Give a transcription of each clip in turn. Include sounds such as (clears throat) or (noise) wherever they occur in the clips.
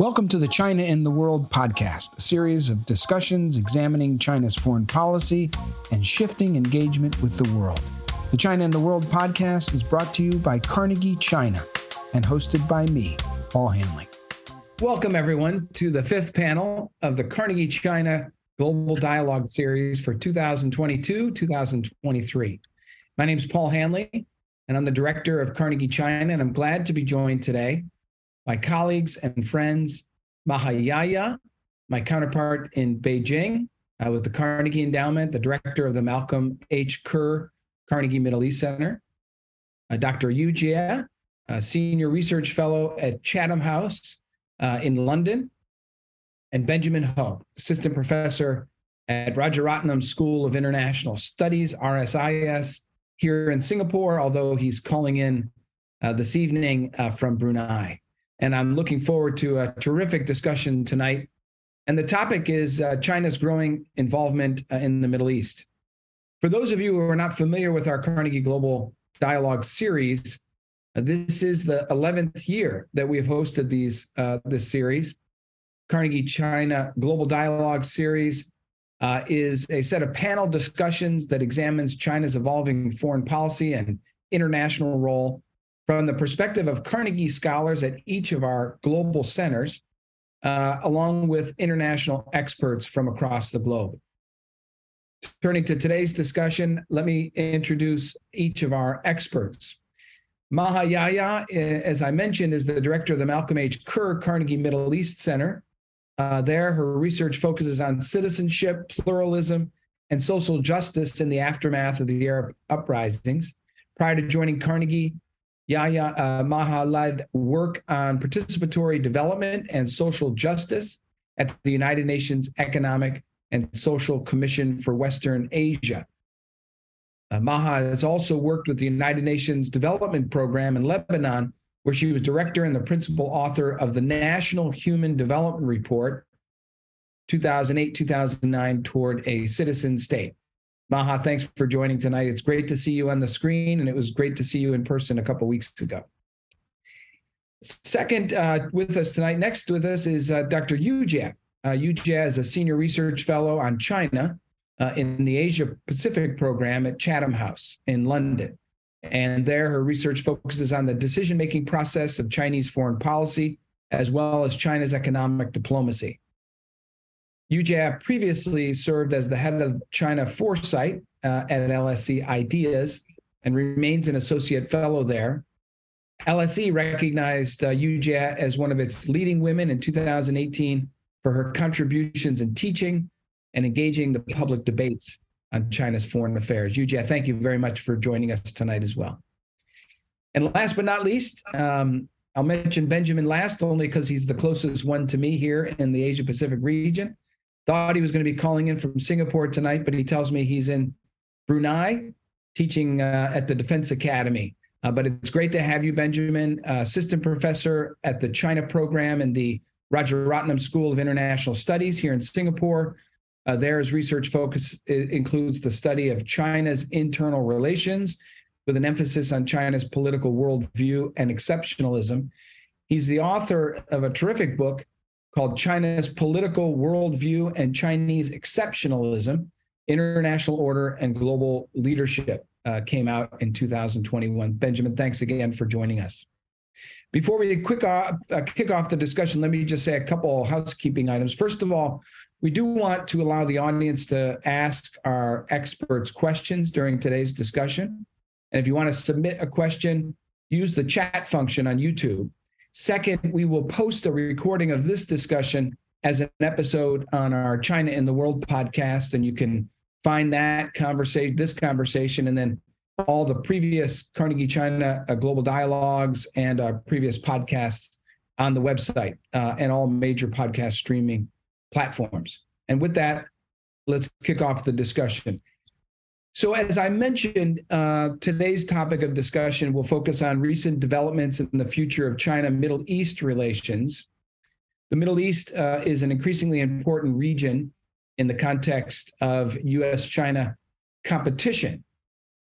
Welcome to the China in the World podcast, a series of discussions examining China's foreign policy and shifting engagement with the world. The China in the World podcast is brought to you by Carnegie China and hosted by me, Paul Haenle. Welcome, everyone, to the fifth panel of the Carnegie China Global Dialogue Series for 2022 2023. My name is Paul Haenle, and I'm the director of Carnegie China, and I'm glad to be joined today my colleagues and friends, Maha Yahya, my counterpart in Beijing uh, with the Carnegie Endowment, the director of the Malcolm H. Kerr Carnegie Middle East Center, uh, Dr. Yu Jie, a senior research fellow at Chatham House uh, in London, and Benjamin Ho, assistant professor at Roger Rajaratnam School of International Studies, RSIS, here in Singapore, although he's calling in uh, this evening uh, from Brunei. And I'm looking forward to a terrific discussion tonight. And the topic is uh, China's growing involvement uh, in the Middle East. For those of you who are not familiar with our Carnegie Global Dialogue series, uh, this is the 11th year that we have hosted these uh, this series. Carnegie China Global Dialogue series uh, is a set of panel discussions that examines China's evolving foreign policy and international role from the perspective of Carnegie scholars at each of our global centers, uh, along with international experts from across the globe. Turning to today's discussion, let me introduce each of our experts. Maha Yahya, as I mentioned, is the director of the Malcolm H. Kerr Carnegie Middle East Center. Uh, there, her research focuses on citizenship, pluralism, and social justice in the aftermath of the Arab uprisings. Prior to joining Carnegie, Yahya uh, Maha led work on participatory development and social justice at the United Nations Economic and Social Commission for Western Asia. Uh, Maha has also worked with the United Nations Development Program in Lebanon, where she was director and the principal author of the National Human Development Report 2008 2009 toward a citizen state. Maha, thanks for joining tonight. It's great to see you on the screen, and it was great to see you in person a couple weeks ago. Second, uh, with us tonight, next with us is uh, Dr. Yu Jie. Uh, Yu Jie is a senior research fellow on China uh, in the Asia Pacific program at Chatham House in London. And there, her research focuses on the decision making process of Chinese foreign policy, as well as China's economic diplomacy. Jie previously served as the head of China Foresight uh, at LSE Ideas and remains an associate fellow there. LSE recognized uh, Jie as one of its leading women in 2018 for her contributions in teaching and engaging the public debates on China's foreign affairs. Yu Jie, thank you very much for joining us tonight as well. And last but not least, um, I'll mention Benjamin last only because he's the closest one to me here in the Asia Pacific region. Thought he was going to be calling in from Singapore tonight, but he tells me he's in Brunei teaching uh, at the Defense Academy. Uh, but it's great to have you, Benjamin, uh, assistant professor at the China program in the Roger Rajaratnam School of International Studies here in Singapore. Uh, There's research focus includes the study of China's internal relations with an emphasis on China's political worldview and exceptionalism. He's the author of a terrific book called China's Political Worldview and Chinese Exceptionalism International Order and Global Leadership. Uh, came out in 2021. Benjamin, thanks again for joining us. Before we quick off, uh, kick off the discussion, let me just say a couple housekeeping items. First of all, we do want to allow the audience to ask our experts questions during today's discussion. And if you want to submit a question, use the chat function on YouTube. Second, we will post a recording of this discussion as an episode on our China in the World podcast, and you can find that conversation, this conversation, and then all the previous Carnegie China uh, Global Dialogues and our previous podcasts on the website uh, and all major podcast streaming platforms. And with that, let's kick off the discussion. So, as I mentioned, uh, today's topic of discussion will focus on recent developments in the future of China Middle East relations. The Middle East uh, is an increasingly important region in the context of US China competition,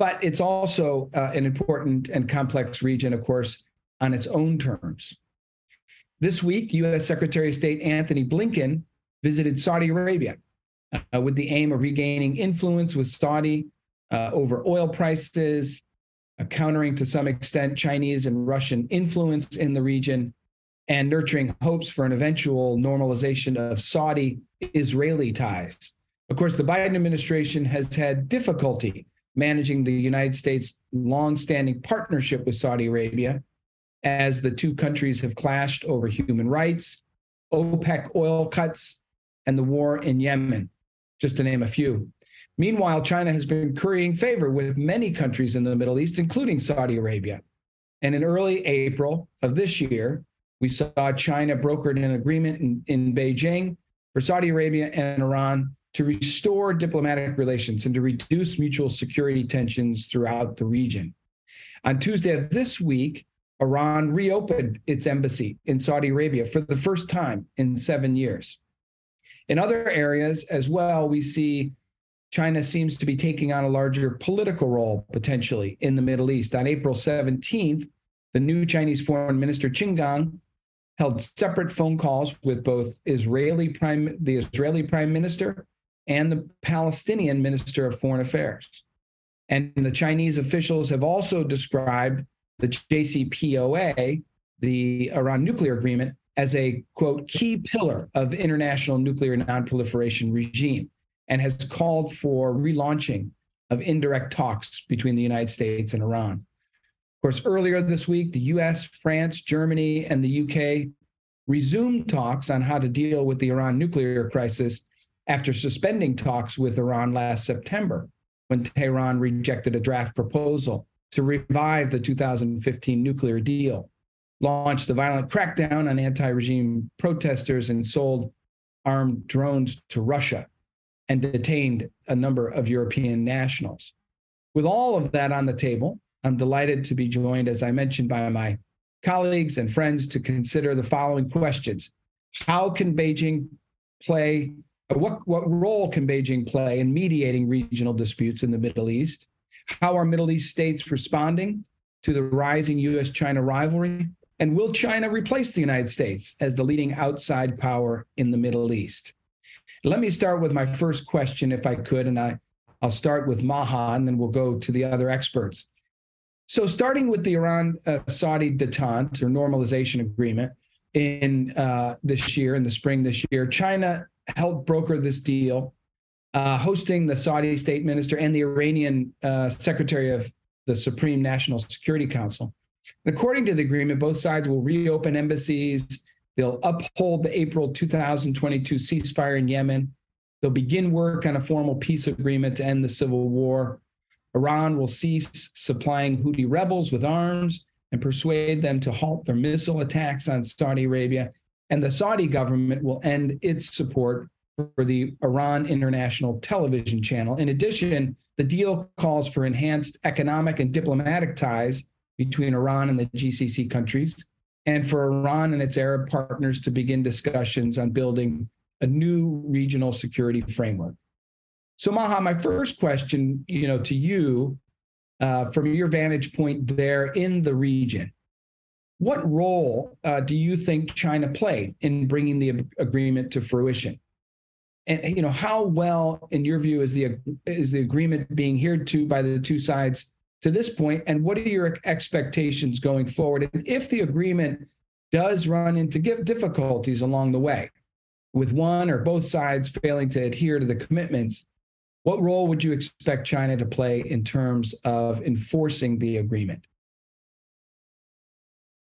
but it's also uh, an important and complex region, of course, on its own terms. This week, U.S. Secretary of State Antony Blinken visited Saudi Arabia uh, with the aim of regaining influence with Saudi uh, over oil prices, uh, countering to some extent Chinese and Russian influence in the region, and nurturing hopes for an eventual normalization of Saudi Israeli ties. Of course, the Biden administration has had difficulty managing the United States' longstanding partnership with Saudi Arabia as the two countries have clashed over human rights, OPEC oil cuts, and the war in Yemen, just to name a few. Meanwhile, China has been currying favor with many countries in the Middle East, including Saudi Arabia. And in early April of this year, we saw China brokered an agreement in, in Beijing for Saudi Arabia and Iran to restore diplomatic relations and to reduce mutual security tensions throughout the region. On Tuesday of this week, Iran reopened its embassy in Saudi Arabia for the first time in seven years. In other areas as well, we see China seems to be taking on a larger political role potentially in the Middle East. On April 17th, the new Chinese Foreign Minister Qin Gang held separate phone calls with both Israeli prime the Israeli Prime Minister and the Palestinian Minister of Foreign Affairs. And the Chinese officials have also described the JCPOA, the Iran nuclear agreement, as a quote key pillar of international nuclear nonproliferation regime and has called for relaunching of indirect talks between the United States and Iran. Of course, earlier this week, the US, France, Germany, and the UK resumed talks on how to deal with the Iran nuclear crisis after suspending talks with Iran last September when Tehran rejected a draft proposal to revive the 2015 nuclear deal, launched a violent crackdown on anti regime protesters, and sold armed drones to Russia and detained a number of European nationals. With all of that on the table, I'm delighted to be joined, as I mentioned, by my colleagues and friends to consider the following questions How can Beijing play uh, what, what role can Beijing play in mediating regional disputes in the Middle East? How are Middle East states responding to the rising US China rivalry? And will China replace the United States as the leading outside power in the Middle East? Let me start with my first question, if I could, and I, I'll start with Maha, and then we'll go to the other experts. So, starting with the Iran uh, Saudi detente or normalization agreement in uh, this year, in the spring this year, China helped broker this deal, uh, hosting the Saudi state minister and the Iranian uh, secretary of the Supreme National Security Council. And according to the agreement, both sides will reopen embassies. They'll uphold the April 2022 ceasefire in Yemen. They'll begin work on a formal peace agreement to end the civil war. Iran will cease supplying Houthi rebels with arms and persuade them to halt their missile attacks on Saudi Arabia and the Saudi government will end its support for the Iran International Television Channel. In addition, the deal calls for enhanced economic and diplomatic ties between Iran and the GCC countries, and for Iran and its Arab partners to begin discussions on building a new regional security framework. So, Maha, my first question, you know, to you, uh, from your vantage point there in the region, what role uh, do you think China played in bringing the agreement to fruition? And you know, how well, in your view, is the is the agreement being adhered to by the two sides to this? And what are your expectations going forward? And if the agreement does run into difficulties along the way, with one or both sides failing to adhere to the commitments, what role would you expect China to play in terms of enforcing the agreement?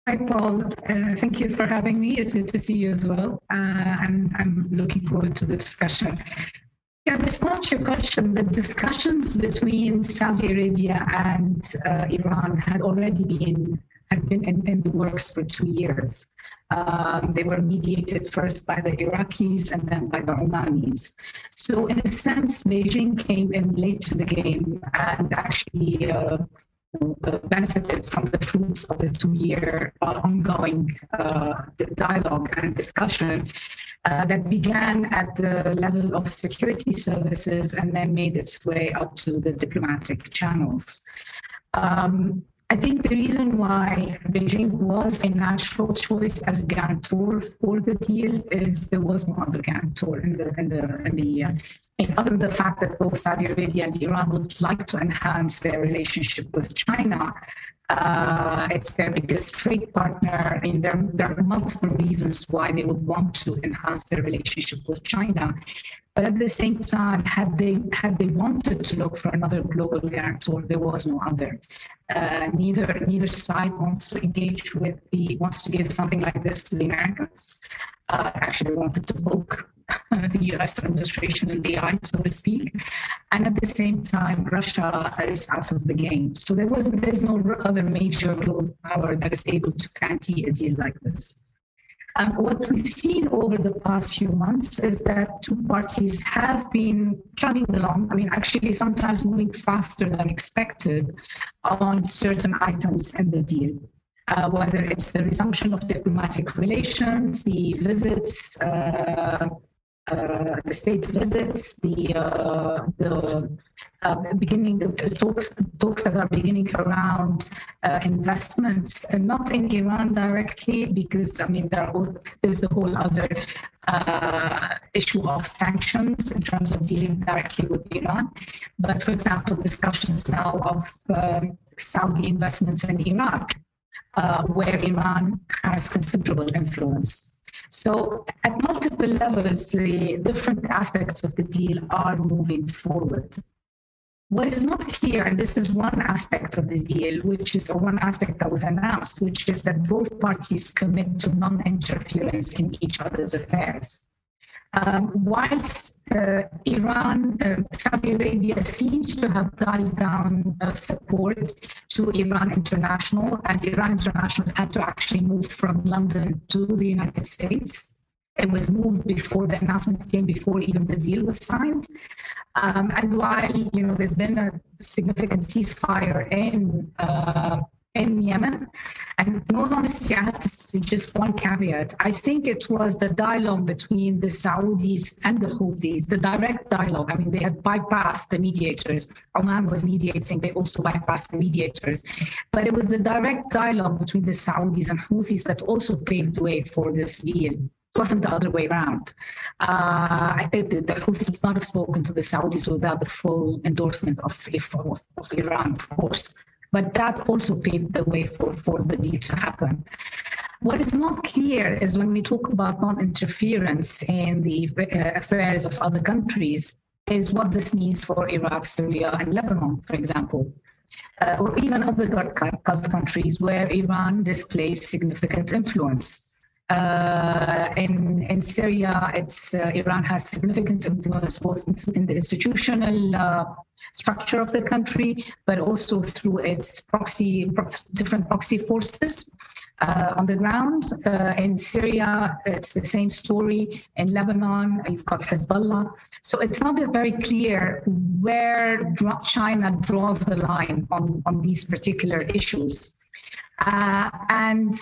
Hi, Paul. Uh, thank you for having me. It's good to see you as well. Uh, I'm, I'm looking forward to the discussion. Yeah, response to your question, the discussions between Saudi Arabia and uh, Iran had already been had been in, in the works for two years. Um, they were mediated first by the Iraqis and then by the Omanis. So, in a sense, Beijing came in late to the game and actually uh, benefited from the fruits of the two-year uh, ongoing uh, dialogue and discussion uh, that began at the level of security services and then made its way up to the diplomatic channels. Um, I think the reason why Beijing was a natural choice as guarantor for the deal is there was no other guarantor in the in the in the uh, other than the fact that both Saudi Arabia and Iran would like to enhance their relationship with China, uh, it's their biggest trade partner. I mean, there, there are multiple reasons why they would want to enhance their relationship with China. But at the same time, had they had they wanted to look for another global guarantor, there was no other. Uh, neither neither side wants to engage with the wants to give something like this to the Americans. Uh, actually, wanted to poke the US administration in the eye, so to speak. And at the same time, Russia is out of the game. So there was there's no other major global power that is able to guarantee a deal like this. Um, what we've seen over the past few months is that two parties have been chugging along. I mean, actually, sometimes moving faster than expected on certain items in the deal. Uh, whether it's the resumption of diplomatic relations, the visits, uh, uh, the state visits, the uh, the uh, beginning the talks talks that are beginning around uh, investments, and not in Iran directly, because I mean there are, there's a whole other uh, issue of sanctions in terms of dealing directly with Iran. But for example, discussions now of Saudi investments in Iraq, where Iran has considerable influence. So at multiple levels, the different aspects of the deal are moving forward. What is not clear, and this is one aspect of the deal, which is or one aspect that was announced, which is that both parties commit to non-interference in each other's affairs. Um, whilst uh, Iran, uh, Saudi Arabia seems to have dialed down uh, support to Iran International, and Iran International had to actually move from London to the United States. It was moved before the announcement came, before even the deal was signed. Um, and while you know there's been a significant ceasefire in uh, in Yemen. And in all I have to say just one caveat. I think it was the dialogue between the Saudis and the Houthis, the direct dialogue. I mean, they had bypassed the mediators. Oman was mediating, they also bypassed the mediators. But it was the direct dialogue between the Saudis and Houthis that also paved the way for this deal. It wasn't the other way around. Uh, it, the Houthis would not have spoken to the Saudis without the full endorsement of, of, of Iran, of course. But that also paved the way for, for the deal to happen. What is not clear is when we talk about non-interference in the uh, affairs of other countries, is what this means for Iraq, Syria, and Lebanon, for example. Uh, or even other Gulf countries where Iran displays significant influence. Uh, in in Syria, it's uh, Iran has significant influence both in the institutional uh, structure of the country, but also through its proxy, different proxy forces. Uh, on the ground. Uh, in Syria, it's the same story. In Lebanon, you've got Hezbollah. So it's not very clear where China draws the line on, on these particular issues. And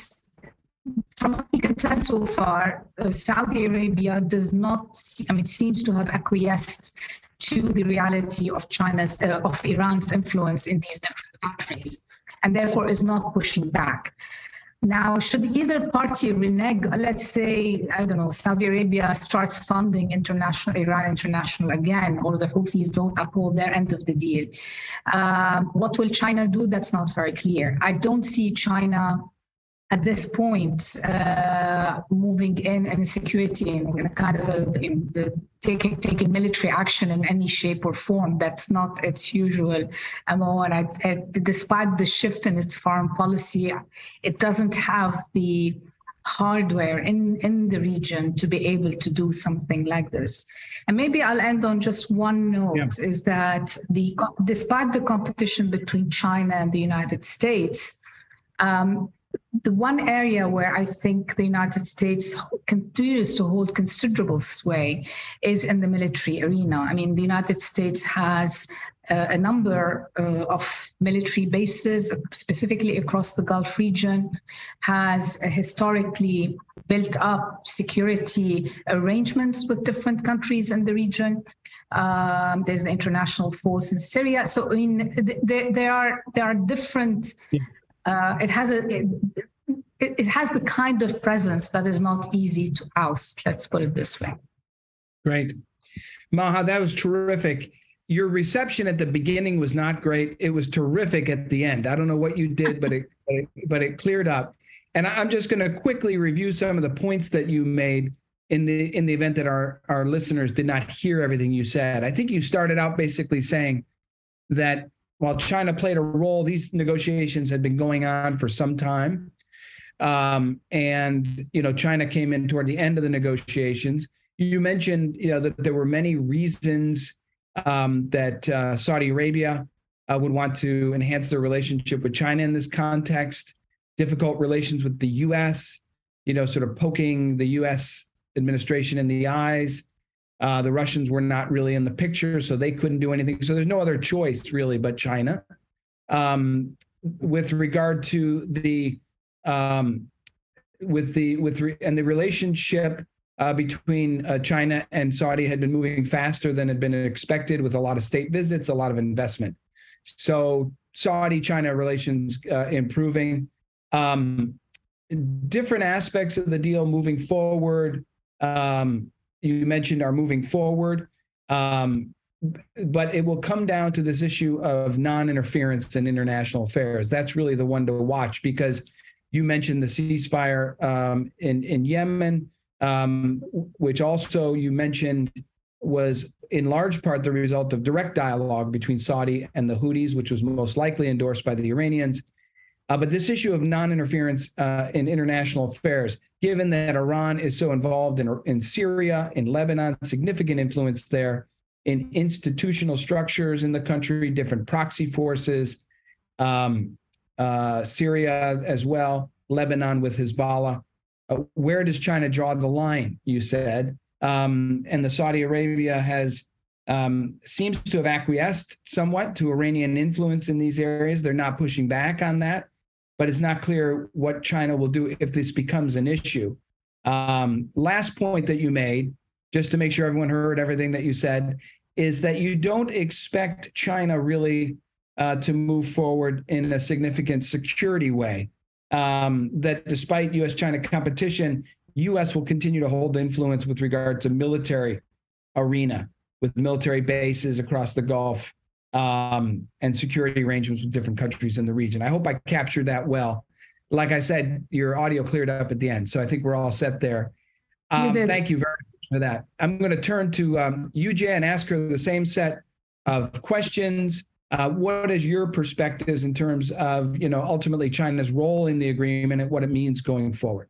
from what we can tell so far, uh, Saudi Arabia does not, I mean, seems to have acquiesced to the reality of China's, uh, of Iran's influence in these different countries, and therefore is not pushing back. Now, should either party renege, let's say, I don't know, Saudi Arabia starts funding international Iran International again, or the Houthis don't uphold their end of the deal, uh, what will China do? That's not very clear. I don't see China at this point uh, moving in and security in, in a kind of a, in the, taking taking military action in any shape or form. That's not its usual MO. And I, I, despite the shift in its foreign policy, it doesn't have the hardware in, in the region to be able to do something like this. And maybe I'll end on just one note yeah. is that the despite the competition between China and the United States, um, the one area where I think the United States continues to hold considerable sway is in the military arena. I mean, the United States has uh, a number uh, of military bases, specifically across the Gulf region, has historically built up security arrangements with different countries in the region. Um, there's an international force in Syria. So I mean, there, there are there are different. Uh, it has a it, it has the kind of presence that is not easy to oust. Let's put it this way. Great, Maha, that was terrific your reception at the beginning was not great. It was terrific at the end. I don't know what you did, but it (laughs) but it, but it cleared up. And I'm just going to quickly review some of the points that you made in the in the event that our our listeners did not hear everything you said. I think you started out basically saying that while China played a role, these negotiations had been going on for some time. Um, and you know, China came in toward the end of the negotiations. You mentioned, you know, that there were many reasons um, that uh, Saudi Arabia uh, would want to enhance their relationship with China in this context, difficult relations with the US, you know, sort of poking the US administration in the eyes. Uh, the Russians were not really in the picture, so they couldn't do anything. So there's no other choice really but China. Um, with regard to the um, with the with re- and the relationship uh, between uh, China and Saudi had been moving faster than had been expected, with a lot of state visits, a lot of investment. So Saudi China relations uh, improving. Um, different aspects of the deal moving forward. Um, you mentioned are moving forward, um, but it will come down to this issue of non-interference in international affairs. That's really the one to watch because you mentioned the ceasefire um, in in Yemen um, which also you mentioned was in large part the result of direct dialogue between Saudi and the Houthis, which was most likely endorsed by the Iranians. Uh, but this issue of non-interference uh, in international affairs, given that Iran is so involved in, in Syria, in Lebanon, significant influence there, in institutional structures in the country, different proxy forces, um, uh, Syria as well, Lebanon with Hezbollah. Uh, where does China draw the line? You said, um, and the Saudi Arabia has um, seems to have acquiesced somewhat to Iranian influence in these areas. They're not pushing back on that, but it's not clear what China will do if this becomes an issue. Um, last point that you made, just to make sure everyone heard everything that you said, is that you don't expect China really uh, to move forward in a significant security way um, that despite U.S. China competition, U.S. will continue to hold influence with regard to military arena with military bases across the Gulf um, and security arrangements with different countries in the region. I hope I captured that well. Like I said, your audio cleared up at the end, so I think we're all set there. Um, you thank you very much for that. I'm going to turn to um, Yu Jie and ask her the same set of questions. Uh, what is your perspectives in terms of, you know, ultimately China's role in the agreement and what it means going forward?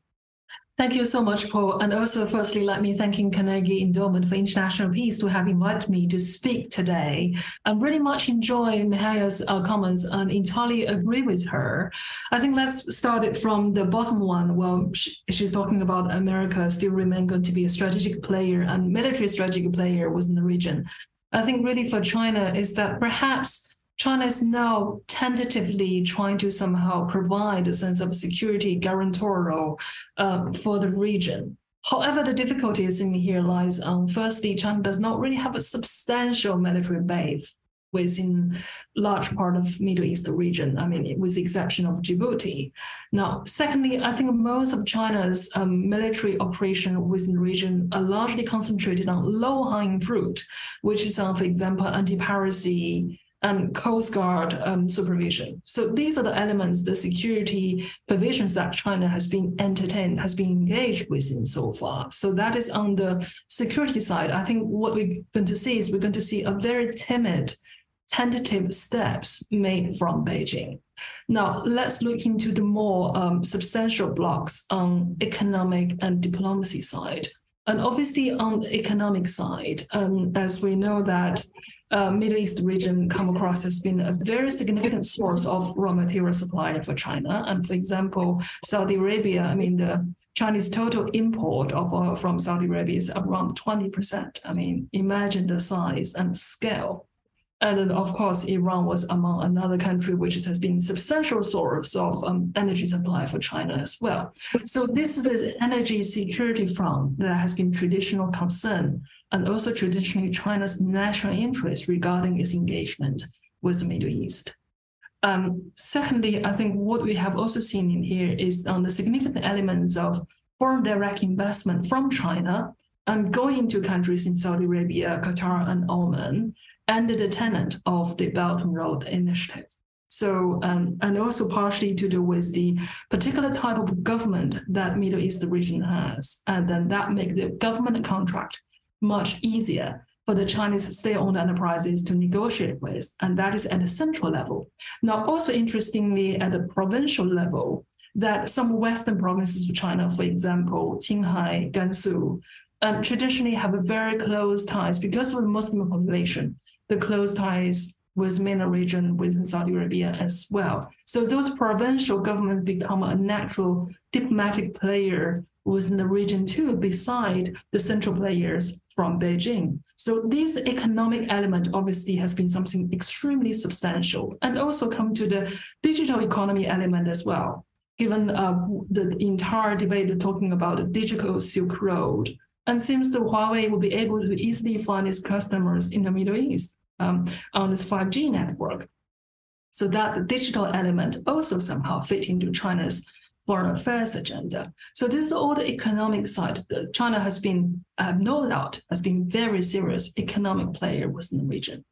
Thank you so much, Paul. And also, firstly, let me thanking Carnegie Endowment for International Peace to have invited me to speak today. I really much enjoy Mihaya's uh, comments and entirely agree with her. I think let's start it from the bottom one. Well, she, she's talking about America still remain going to be a strategic player and military strategic player within the region. I think really for China is that perhaps China is now tentatively trying to somehow provide a sense of security guarantor uh, for the region. However, the difficulties in here lies on firstly, China does not really have a substantial military base within large part of Middle East region. I mean, with the exception of Djibouti. Now, secondly, I think most of China's um, military operation within the region are largely concentrated on low-hanging fruit, which is on, for example, anti-piracy, and Coast Guard um, supervision. So these are the elements, the security provisions that China has been entertained, has been engaged with in so far. So that is on the security side. I think what we're going to see is we're going to see a very timid, tentative steps made from Beijing. Now, let's look into the more um, substantial blocks on economic and diplomacy side. And obviously on the economic side, um, as we know that uh, Middle East region come across as being a very significant source of raw material supply for China. And for example, Saudi Arabia, I mean, the Chinese total import of oil from Saudi Arabia is around 20%. I mean, imagine the size and scale. And then, of course, Iran was among another country which has been a substantial source of um, energy supply for China as well. So this is an energy security front that has been traditional concern and also traditionally China's national interest regarding its engagement with the Middle East. Um, secondly, I think what we have also seen in here is on the significant elements of foreign direct investment from China and going into countries in Saudi Arabia, Qatar, and Oman, and the tenant of the Belt and Road Initiative. So, um, and also partially to do with the particular type of government that Middle East region has, and then that make the government contract much easier for the Chinese state-owned enterprises to negotiate with, and that is at the central level. Now, also interestingly, at the provincial level, that some western provinces of China, for example, Qinghai, Gansu, um, traditionally have very close ties because of the Muslim population the close ties with MENA region within Saudi Arabia as well. So those provincial governments become a natural diplomatic player within the region too, beside the central players from Beijing. So this economic element obviously has been something extremely substantial and also come to the digital economy element as well. Given uh, the entire debate talking about the digital Silk Road, and seems that Huawei will be able to easily find its customers in the Middle East um, on this 5G network. So that the digital element also somehow fit into China's foreign affairs agenda. So this is all the economic side. China has been, uh, no doubt, has been very serious economic player within the region.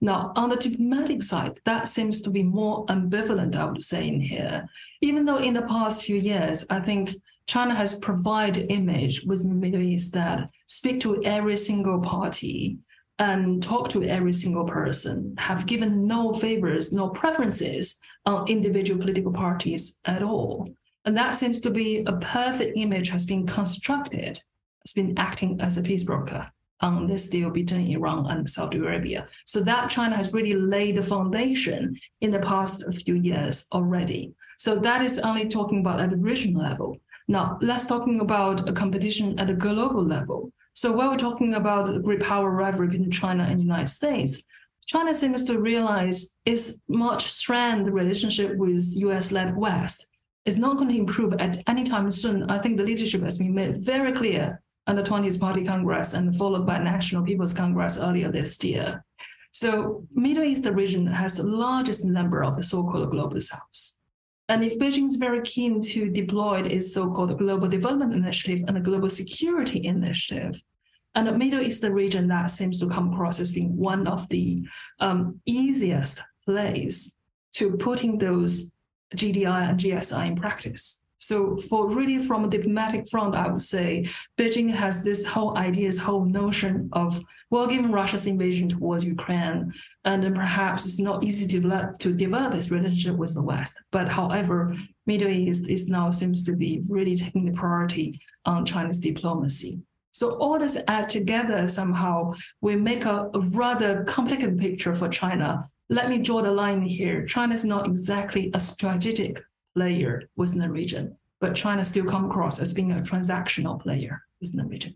Now, on the diplomatic side, that seems to be more ambivalent, I would say, in here. Even though in the past few years, I think China has provided image within the Middle East that speak to every single party and talk to every single person, have given no favors, no preferences on individual political parties at all. And that seems to be a perfect image has been constructed, has been acting as a peace broker on this deal between Iran and Saudi Arabia. So that China has really laid the foundation in the past few years already. So that is only talking about at the regional level. Now, let's talking about a competition at a global level. So while we're talking about the great power rivalry between China and the United States, China seems to realize its much strained relationship with US-led West is not going to improve at any time soon. I think the leadership has been made very clear the 20th Party Congress and followed by National People's Congress earlier this year. So Middle East region has the largest number of the so-called global south. And if Beijing is very keen to deploy its so-called Global Development Initiative and the Global Security Initiative, and the Middle East region that seems to come across as being one of the um, easiest place to putting those GDI and GSI in practice. So for really from a diplomatic front, I would say Beijing has this whole idea, this whole notion of, well, given Russia's invasion towards Ukraine, and then perhaps it's not easy to develop, to develop this relationship with the West. But however, Middle East is now seems to be really taking the priority on China's diplomacy. So all this add together somehow we make a, a rather complicated picture for China. Let me draw the line here. China is not exactly a strategic player within the region, but China still come across as being a transactional player within the region.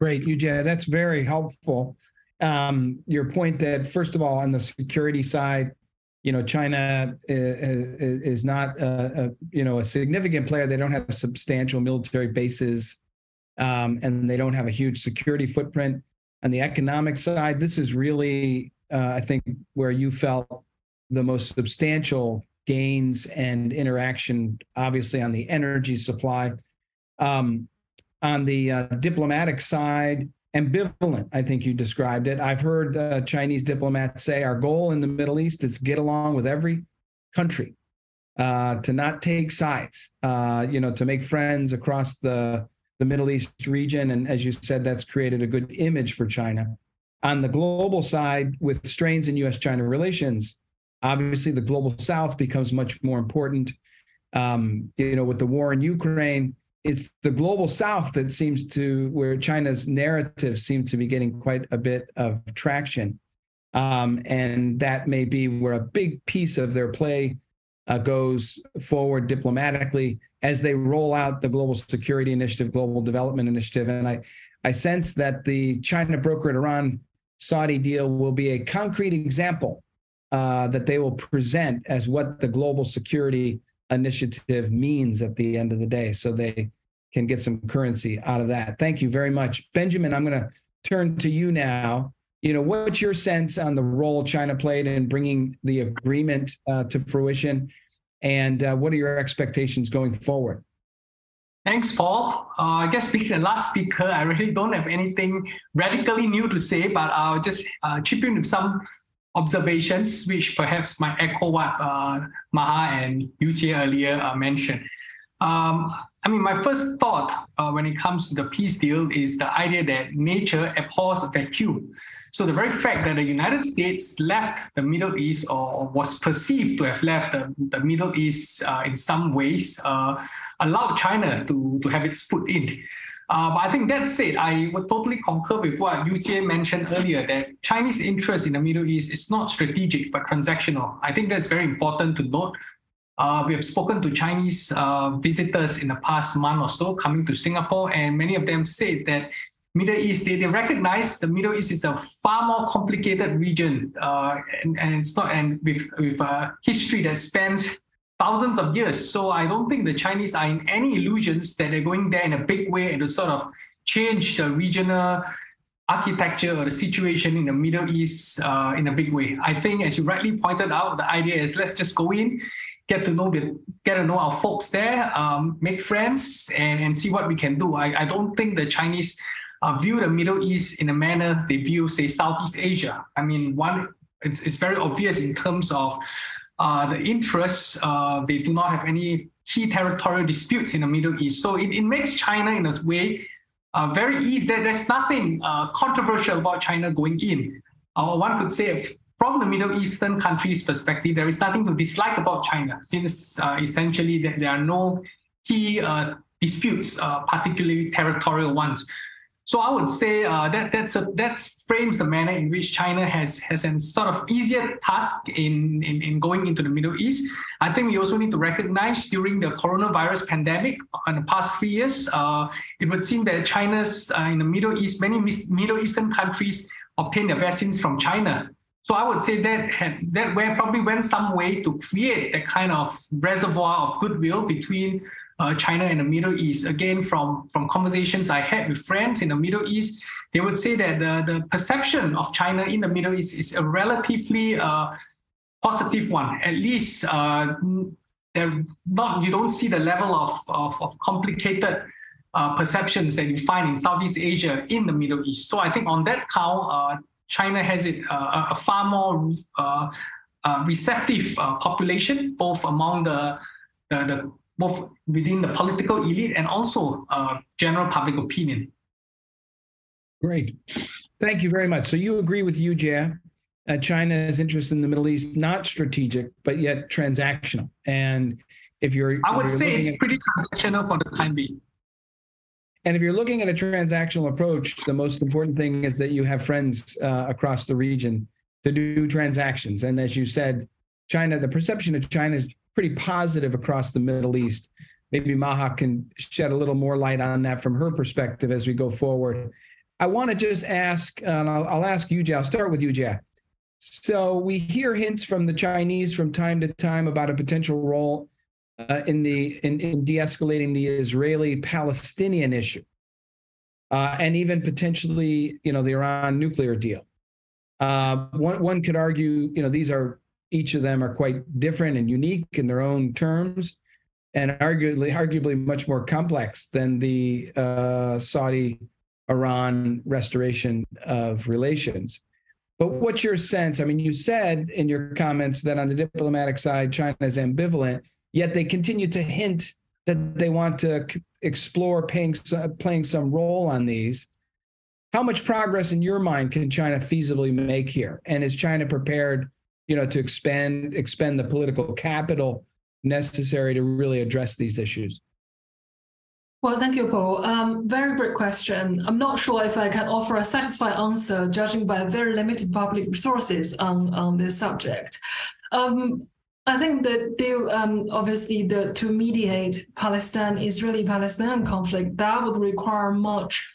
Great, Eugenia, that's very helpful. Um, your point that first of all, on the security side, you know, China is not a, a, you know a significant player. They don't have substantial military bases, um, and they don't have a huge security footprint. On the economic side, this is really, uh, I think, where you felt the most substantial gains and interaction, obviously, on the energy supply. Um, on the uh, diplomatic side, ambivalent, I think you described it. I've heard uh, Chinese diplomats say our goal in the Middle East is get along with every country, uh, to not take sides, uh, you know, to make friends across the, the Middle East region. And as you said, that's created a good image for China. On the global side, with strains in US China relations, Obviously, the global south becomes much more important. Um, you know, with the war in Ukraine, it's the global south that seems to where China's narrative seems to be getting quite a bit of traction. Um, and that may be where a big piece of their play uh, goes forward diplomatically as they roll out the global security initiative, global development initiative. And I, I sense that the China broker at Iran Saudi deal will be a concrete example uh, that they will present as what the global security initiative means at the end of the day. So they can get some currency out of that. Thank you very much. Benjamin, I'm going to turn to you now. You know, what's your sense on the role China played in bringing the agreement uh, to fruition? And uh, what are your expectations going forward? Thanks, Paul. Uh, I guess being the last speaker, I really don't have anything radically new to say, but I'll just uh, chip in with some observations, which perhaps might echo what uh, Maha and Yu Jie earlier uh, mentioned. Um, I mean, my first thought uh, when it comes to the peace deal is the idea that nature abhors a vacuum. So the very fact that the United States left the Middle East or was perceived to have left the, the Middle East uh, in some ways uh, allowed China to, to have its foot in. Uh, but I think that said, I would totally concur with what UTA mentioned earlier that Chinese interest in the Middle East is not strategic but transactional. I think that's very important to note. Uh, we have spoken to Chinese uh, visitors in the past month or so coming to Singapore, and many of them said that Middle East, they, they recognize the Middle East is a far more complicated region, uh, and, and it's not and with with a history that spans thousands of years. So I don't think the Chinese are in any illusions that they're going there in a big way and to sort of change the regional architecture or the situation in the Middle East uh, in a big way. I think, as you rightly pointed out, the idea is let's just go in, get to know get to know our folks there, um, make friends, and, and see what we can do. I, I don't think the Chinese uh, view the Middle East in a manner they view, say, Southeast Asia. I mean, one it's, it's very obvious in terms of the interests, uh, they do not have any key territorial disputes in the Middle East. So it, it makes China, in a way, uh, very easy. There, there's nothing uh, controversial about China going in. Or one could say, from the Middle Eastern countries' perspective, there is nothing to dislike about China, since uh, essentially there are no key uh, disputes, particularly territorial ones. So I would say uh, that that's a, frames the manner in which China has has a sort of easier task in, in, in going into the Middle East. I think we also need to recognize during the coronavirus pandemic in the past three years, uh, it would seem that China's uh, in the Middle East, many Middle Eastern countries obtained their vaccines from China. So I would say that had, that probably went some way to create that kind of reservoir of goodwill between uh, China and the Middle East. Again, from, from conversations I had with friends in the Middle East, they would say that the, the perception of China in the Middle East is a relatively uh, positive one. At least uh, not you don't see the level of, of, of complicated uh, perceptions that you find in Southeast Asia in the Middle East. So I think on that count, uh, China has it uh, a far more receptive population, both among the, the, the both within the political elite and also uh, general public opinion. Great. Thank you very much. So you agree with Yu Jie. Uh, China's interest in the Middle East not strategic, but yet transactional. And if you're, I would you're say it's at, pretty transactional for the time being. And if you're looking at a transactional approach, the most important thing is that you have friends uh, across the region to do transactions. And as you said, China, the perception of China is pretty positive across the Middle East. Maybe Maha can shed a little more light on that from her perspective as we go forward. I want to just ask, and I'll, I'll ask Yu Jie. I'll start with Yu Jie. So we hear hints from the Chinese from time to time about a potential role uh, in the in, in de-escalating the Israeli-Palestinian issue, uh, and even potentially, you know, the Iran nuclear deal. Uh, one one could argue, you know, these are each of them are quite different and unique in their own terms, and arguably, arguably much more complex than the uh, Saudi Iran restoration of relations. But what's your sense? I mean, you said in your comments that on the diplomatic side, China is ambivalent, yet they continue to hint that they want to explore paying, playing some role on these. How much progress in your mind can China feasibly make here? And is China prepared you know, to expand expend the political capital necessary to really address these issues? Well, thank you, Paul. Um, very great question. I'm not sure if I can offer a satisfying answer, judging by very limited public resources on, on this subject. Um, I think that there, um, obviously, the, to mediate Palestine-Israeli-Palestinian conflict, that would require much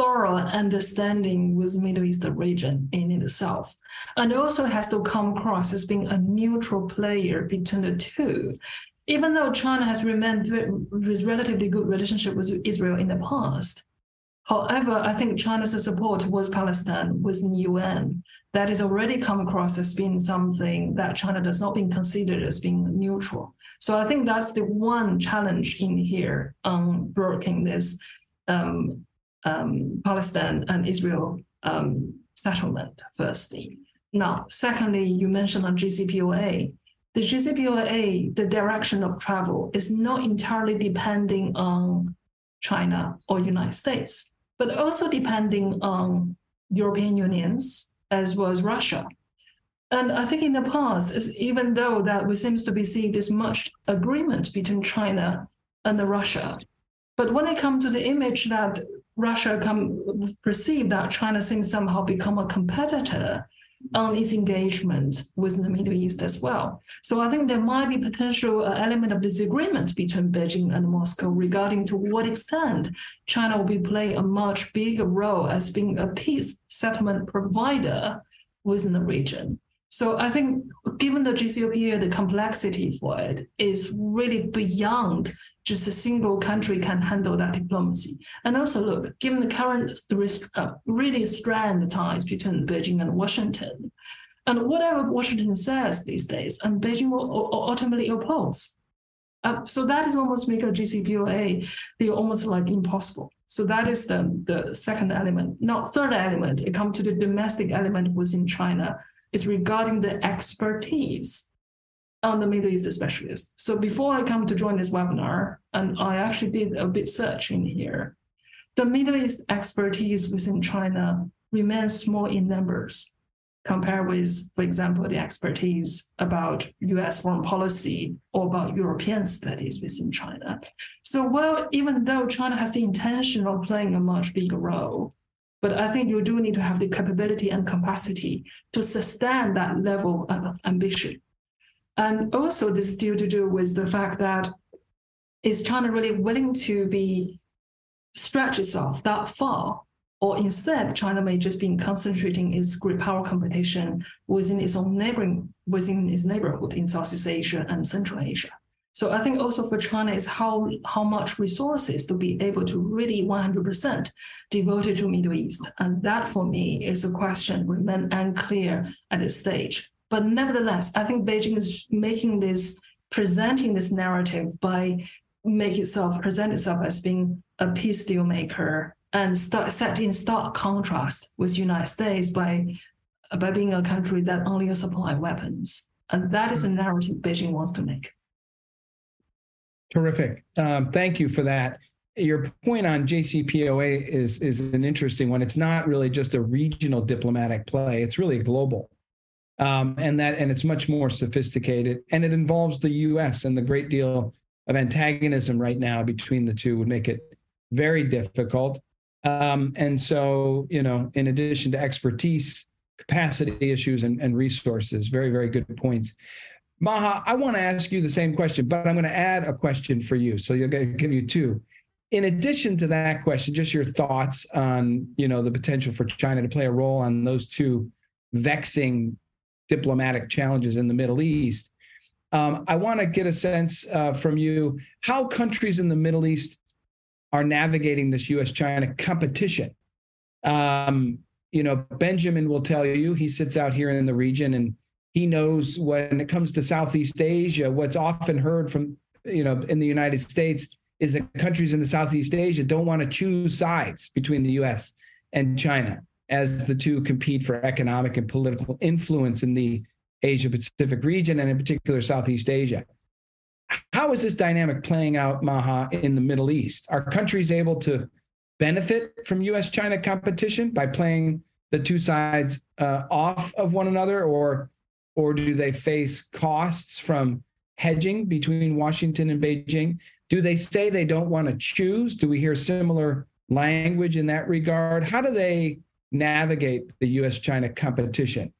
thorough understanding with Middle East region in itself, and also has to come across as being a neutral player between the two. Even though China has remained with relatively good relationship with Israel in the past, however, I think China's support towards Palestine within the UN that has already come across as being something that China does not being considered as being neutral. So I think that's the one challenge in here on breaking this um, um, Palestine and Israel um, settlement, firstly. Now, secondly, you mentioned on JCPOA. The JCPOA, the direction of travel is not entirely depending on China or United States, but also depending on European unions as well as Russia. And I think in the past, even though that we seems to be seeing this much agreement between China and the Russia, but when it comes to the image that Russia come perceive that China seems somehow become a competitor on its engagement with the Middle East as well. So I think there might be potential uh, element of disagreement between Beijing and Moscow regarding to what extent China will be playing a much bigger role as being a peace settlement provider within the region. So I think given the JCPOA, the complexity for it is really beyond just a single country can handle that diplomacy. And also, look, given the current uh, really strained ties between Beijing and Washington, and whatever Washington says these days, and Beijing will ultimately oppose. Uh, so that is almost make a JCPOA the almost like impossible. So that is the, the second element. Now, third element, it comes to the domestic element within China, is regarding the expertise on the Middle East specialist. So before I come to join this webinar, and I actually did a bit search in here, the Middle East expertise within China remains small in numbers compared with, for example, the expertise about US foreign policy or about European studies within China. So well, even though China has the intention of playing a much bigger role, but I think you do need to have the capability and capacity to sustain that level of ambition. And also this due to do with the fact that is China really willing to be stretch itself that far? Or instead, China may just be concentrating its great power competition within its own neighboring, within its neighborhood in Southeast Asia and Central Asia. So I think also for China is how how much resources to be able to really 100% devoted to Middle East, and that for me is a question remain unclear at this stage. But nevertheless, I think Beijing is making this, presenting this narrative by make itself present itself as being a peace deal maker and start, set in stark contrast with the United States by by being a country that only supply weapons. And that is a narrative Beijing wants to make. Terrific. Um, thank you for that. Your point on JCPOA is is an interesting one. It's not really just a regional diplomatic play; it's really global um, and that and it's much more sophisticated and it involves the us and the great deal of antagonism right now between the two would make it very difficult. Um, and so you know in addition to expertise capacity issues and, and resources very very good points. Maha i want to ask you the same question but i'm going to add a question for you. So you'll get, give you two. In addition to that question just your thoughts on you know the potential for china to play a role on those two vexing diplomatic challenges in the Middle East. Um, I want to get a sense uh, from you how countries in the Middle East are navigating this U.S. China competition. Um, you know, Benjamin will tell you he sits out here in the region and he knows when it comes to Southeast Asia, what's often heard from, you know, in the United States is that countries in the Southeast Asia don't want to choose sides between the US and China as the two compete for economic and political influence in the Asia Pacific region and in particular Southeast Asia. How is this dynamic playing out, Maha, in the Middle East? Are countries able to benefit from US China competition by playing the two sides uh, off of one another, or, or do they face costs from hedging between Washington and Beijing? Do they say they don't want to choose? Do we hear similar language in that regard? How do they navigate the US China competition?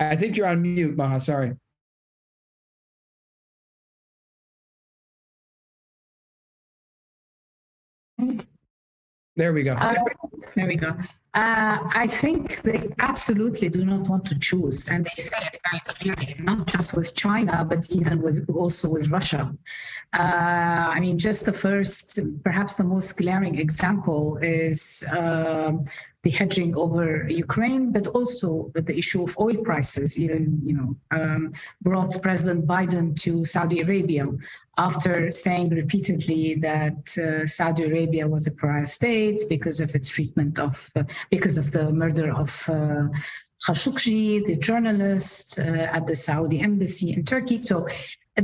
I think you're on mute, Maha. Sorry. There we go. Uh, there we go. Uh, I think they absolutely do not want to choose, and they say it very clearly, not just with China, but even with also with Russia. Uh, I mean, just the first, perhaps the most glaring example is uh, the hedging over Ukraine, but also the issue of oil prices. Even you know, um, brought President Biden to Saudi Arabia after saying repeatedly that uh, Saudi Arabia was a pariah state because of its treatment of, uh, because of the murder of uh, Khashoggi, the journalist uh, at the Saudi embassy in Turkey. So uh,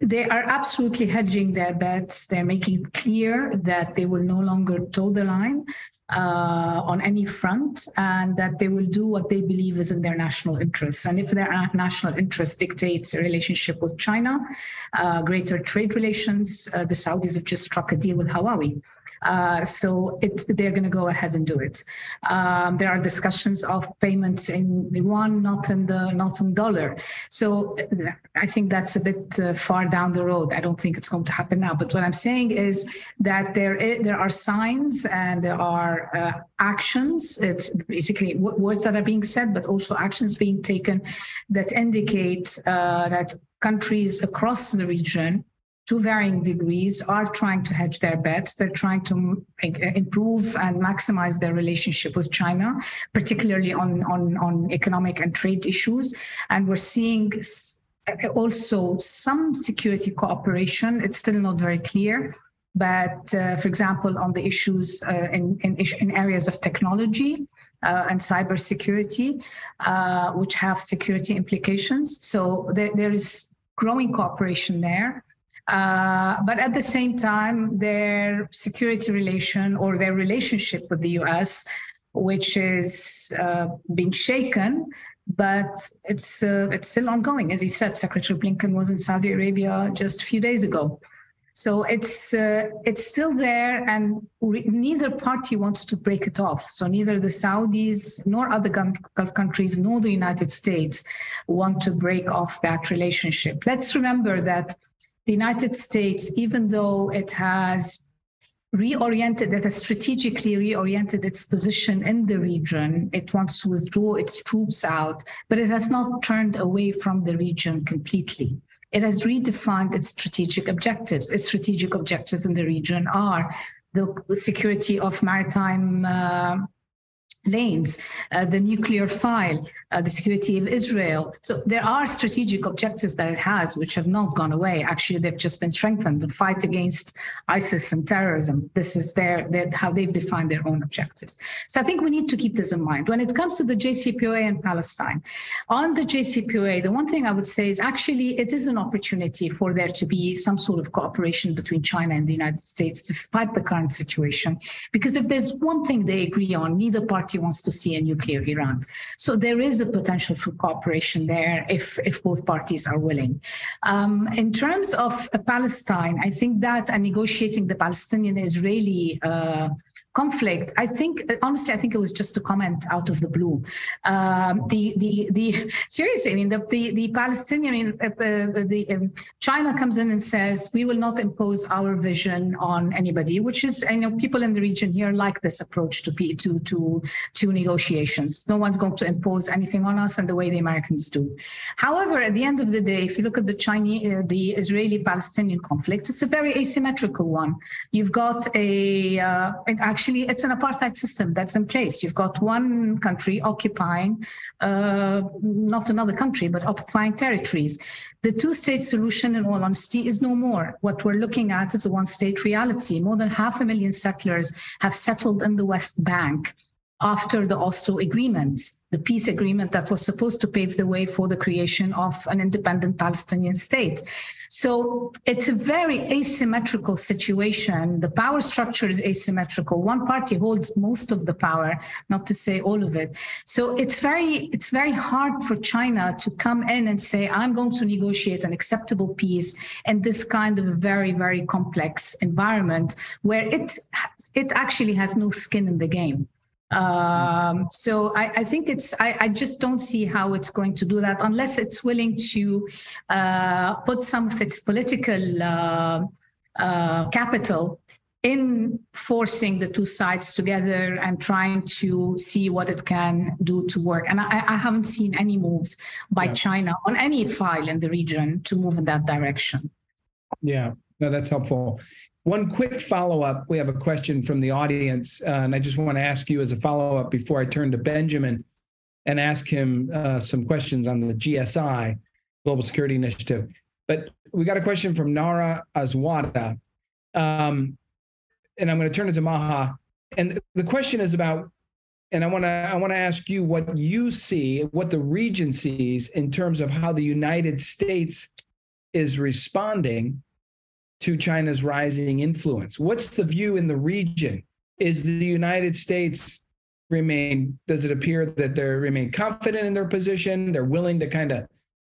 they are absolutely hedging their bets. They're making clear that they will no longer toe the line uh, on any front and that they will do what they believe is in their national interests. And if their national interest dictates a relationship with China, uh, greater trade relations, uh, the Saudis have just struck a deal with Huawei. Uh, so it, they're going to go ahead and do it. Um, there are discussions of payments in yuan, not in the not in dollar. So I think that's a bit uh, far down the road. I don't think it's going to happen now. But what I'm saying is that there is, there are signs and there are uh, actions. It's basically words that are being said, but also actions being taken that indicate uh, that countries across the region to varying degrees, are trying to hedge their bets. They're trying to improve and maximize their relationship with China, particularly on, on, on economic and trade issues. And we're seeing also some security cooperation. It's still not very clear. But uh, for example, on the issues uh, in, in, in, areas of technology, uh, and cybersecurity, uh, which have security implications. So there, there is growing cooperation there. Uh, but at the same time, their security relation or their relationship with the US, which is uh, being shaken, but it's uh, it's still ongoing. As you said, Secretary Blinken was in Saudi Arabia just a few days ago. So it's uh, it's still there, and re- neither party wants to break it off. So neither the Saudis nor other Gulf countries nor the United States want to break off that relationship. Let's remember that the United States, even though it has reoriented, that has strategically reoriented its position in the region, it wants to withdraw its troops out, but it has not turned away from the region completely. It has redefined its strategic objectives. Its strategic objectives in the region are the security of maritime uh, lanes, uh, the nuclear file, uh, the security of Israel. So there are strategic objectives that it has, which have not gone away. Actually, they've just been strengthened. The fight against ISIS and terrorism. This is their, their how they've defined their own objectives. So I think we need to keep this in mind when it comes to the JCPOA and Palestine. On the JCPOA, the one thing I would say is actually it is an opportunity for there to be some sort of cooperation between China and the United States, despite the current situation. Because if there's one thing they agree on, neither party party wants to see a nuclear Iran. So there is a potential for cooperation there if, if both parties are willing. Um, in terms of uh, Palestine, I think that and negotiating the Palestinian Israeli uh, conflict, I think honestly, I think it was just a comment out of the blue. Um, the the the seriously, I mean, the the, the Palestinian, uh, uh, the um, China comes in and says we will not impose our vision on anybody, which is I know people in the region here like this approach to to to to negotiations. No one's going to impose anything on us, and the way the Americans do. However, at the end of the day, if you look at the Chinese, uh, the Israeli-Palestinian conflict, it's a very asymmetrical one. You've got a uh, actually actually it's an apartheid system that's in place. You've got one country occupying, uh, not another country, but occupying territories. The two-state solution, in all honesty, is no more. What we're looking at is a one-state reality. More than half a million settlers have settled in the West Bank after the Oslo Agreement, the peace agreement that was supposed to pave the way for the creation of an independent Palestinian state. So it's a very asymmetrical situation. The power structure is asymmetrical. One party holds most of the power, not to say all of it. So it's very it's very hard for China to come in and say, I'm going to negotiate an acceptable peace in this kind of very, very complex environment where it it actually has no skin in the game. Um, so I, I, think it's, I, I, just don't see how it's going to do that unless it's willing to uh, put some of its political uh, uh, capital in forcing the two sides together and trying to see what it can do to work. And I, I haven't seen any moves by yeah. China on any file in the region to move in that direction. Yeah, no, that's helpful. One quick follow up. We have a question from the audience, uh, and I just want to ask you as a follow up before I turn to Benjamin and ask him uh, some questions on the GSI, Global Security Initiative. But we got a question from Nara Azwada. Um, and I'm going to turn it to Maha. And the question is about, and I want to I want to ask you what you see, what the region sees in terms of how the United States is responding to China's rising influence. What's the view in the region? Is the United States remain? Does it appear that they remain confident in their position? They're willing to kind of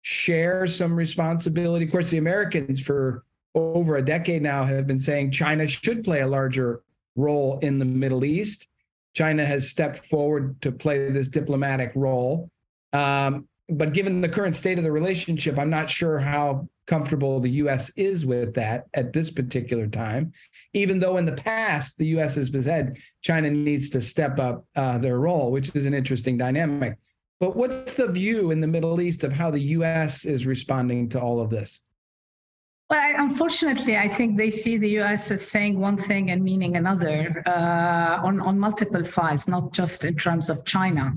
share some responsibility. Of course, the Americans for over a decade now have been saying China should play a larger role in the Middle East. China has stepped forward to play this diplomatic role. Um, but given the current state of the relationship, I'm not sure how comfortable the U.S. is with that at this particular time. Even though in the past the U.S. has said China needs to step up uh, their role, which is an interesting dynamic. But what's the view in the Middle East of how the U.S. is responding to all of this? Well, I, unfortunately, I think they see the U.S. as saying one thing and meaning another uh, on on multiple files, not just in terms of China.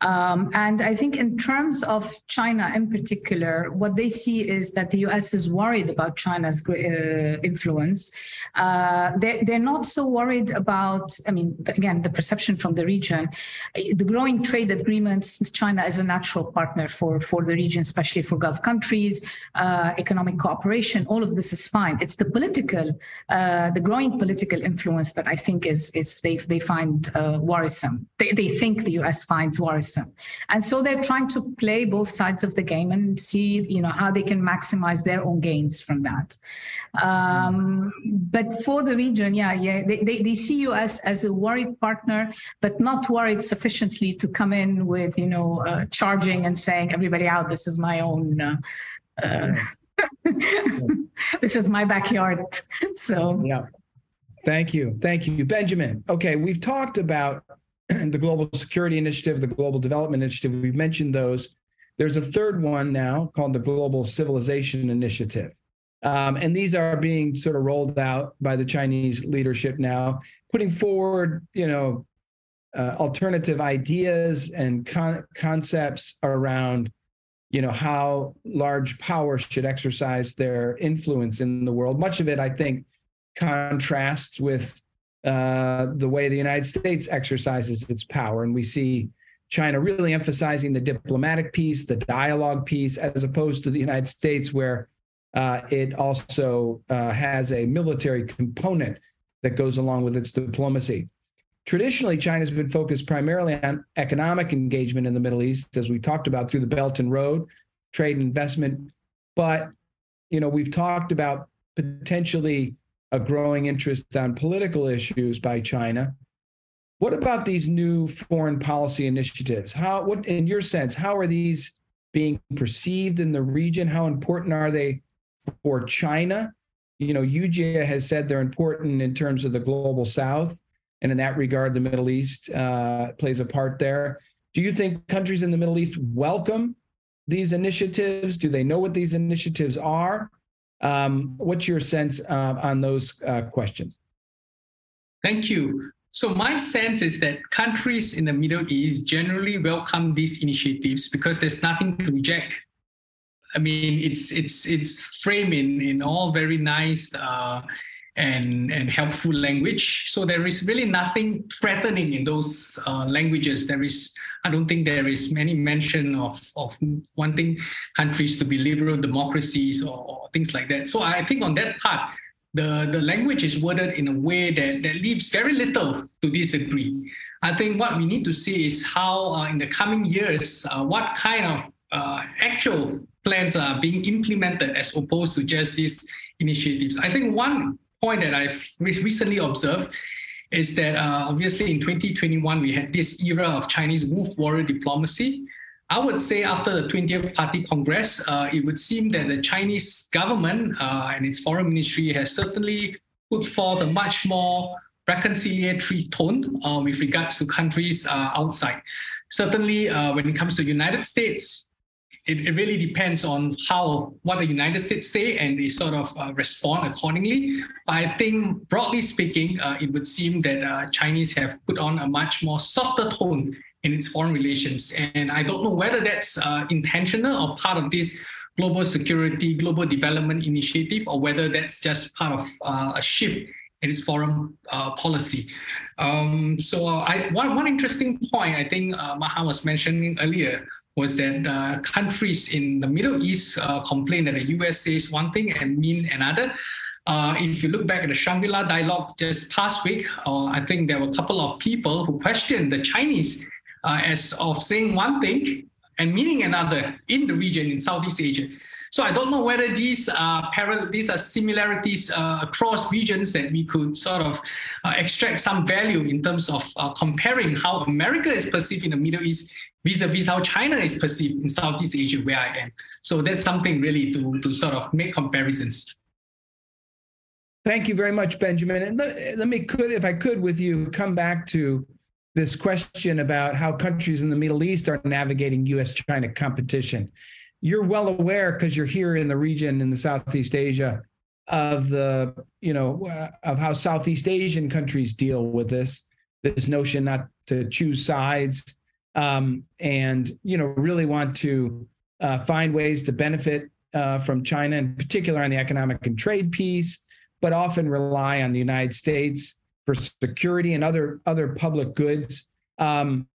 Um, and I think in terms of China in particular, what they see is that the U.S. is worried about China's uh, influence. Uh, they're, they're not so worried about. I mean, again, the perception from the region, the growing trade agreements. China is a natural partner for for the region, especially for Gulf countries, uh, economic cooperation all of this is fine. It's the political, uh, the growing political influence that I think is is they they find uh, worrisome. They they think the U.S. finds worrisome, and so they're trying to play both sides of the game and see you know how they can maximize their own gains from that. Um, but for the region, yeah, yeah, they, they, they see as as a worried partner, but not worried sufficiently to come in with you know uh, charging and saying everybody out. This is my own. Uh, uh, (laughs) this is my backyard. So yeah. Thank you. Thank you. Benjamin. Okay, we've talked about (clears throat) the Global Security Initiative, the Global Development Initiative. We've mentioned those. There's a third one now called the Global Civilization Initiative. Um, and these are being sort of rolled out by the Chinese leadership now, putting forward, you know, uh, alternative ideas and con- concepts around you know how large power should exercise their influence in the world. Much of it i think contrasts with uh, the way the united states exercises its power. And we see china really emphasizing the diplomatic piece the dialogue piece as opposed to the united states where uh, it also uh, has a military component that goes along with its diplomacy Traditionally, China's been focused primarily on economic engagement in the Middle East, as we talked about through the Belt and Road, trade and investment. But you know, we've talked about potentially a growing interest on political issues by China. What about these new foreign policy initiatives? How, what, in your sense, how are these being perceived in the region? How important are they for China? You know, Yu Jie has said they're important in terms of the global South. And in that regard, the Middle East uh, plays a part there. Do you think countries in the Middle East welcome these initiatives? Do they know what these initiatives are? Um, what's your sense uh, on those uh, questions? Thank you. So my sense is that countries in the Middle East generally welcome these initiatives because there's nothing to reject. I mean, it's it's it's framed in in all very nice uh, and, and helpful language. So there is really nothing threatening in those uh, languages. There is, I don't think there is many mention of, of wanting countries to be liberal democracies or, or things like that. So I think on that part, the, the language is worded in a way that, that leaves very little to disagree. I think what we need to see is how uh, in the coming years, uh, what kind of uh, actual plans are being implemented as opposed to just these initiatives. I think one point that I've recently observed is that uh, obviously in 2021 we had this era of Chinese wolf warrior diplomacy. I would say after the 20th Party Congress, uh, it would seem that the Chinese government uh, and its foreign ministry has certainly put forth a much more reconciliatory tone uh, with regards to countries uh, outside. Certainly, uh, when it comes to United States, it, it really depends on how what the United States say and they sort of uh, respond accordingly. But I think broadly speaking, uh, it would seem that uh, Chinese have put on a much more softer tone in its foreign relations, and I don't know whether that's uh, intentional or part of this global security, global development initiative, or whether that's just part of uh, a shift in its foreign uh, policy. Um, so I, one, one interesting point I think uh, Maha was mentioning earlier was that uh, countries in the Middle East uh, complain that the US says one thing and mean another. Uh, if you look back at the Shangri-La dialogue just past week, uh, I think there were a couple of people who questioned the Chinese uh, as of saying one thing and meaning another in the region in Southeast Asia. So I don't know whether these are parallel, these are similarities uh, across regions that we could sort of uh, extract some value in terms of uh, comparing how America is perceived in the Middle East vis-a-vis how China is perceived in Southeast Asia, where I am. So that's something really to, to sort of make comparisons. Thank you very much, Benjamin. And let, let me, could, if I could, with you, come back to this question about how countries in the Middle East are navigating U.S.-China competition. You're well aware because you're here in the region in the Southeast Asia of the, you know, uh, of how Southeast Asian countries deal with this, this notion not to choose sides, um, and you know really want to uh, find ways to benefit uh, from China, in particular on the economic and trade piece, but often rely on the United States for security and other other public goods. Um,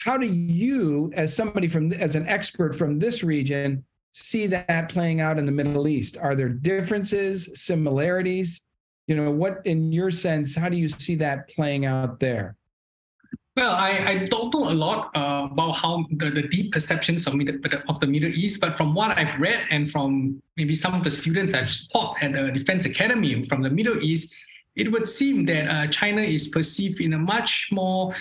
how do you, as somebody from as an expert from this region, see that playing out in the Middle East? Are there differences, similarities? You know, what in your sense, how do you see that playing out there? Well, I, I don't know a lot uh, about how the, the deep perceptions of, of the Middle East, but from what I've read and from maybe some of the students I've taught at the Defense Academy from the Middle East, it would seem that uh, China is perceived in a much more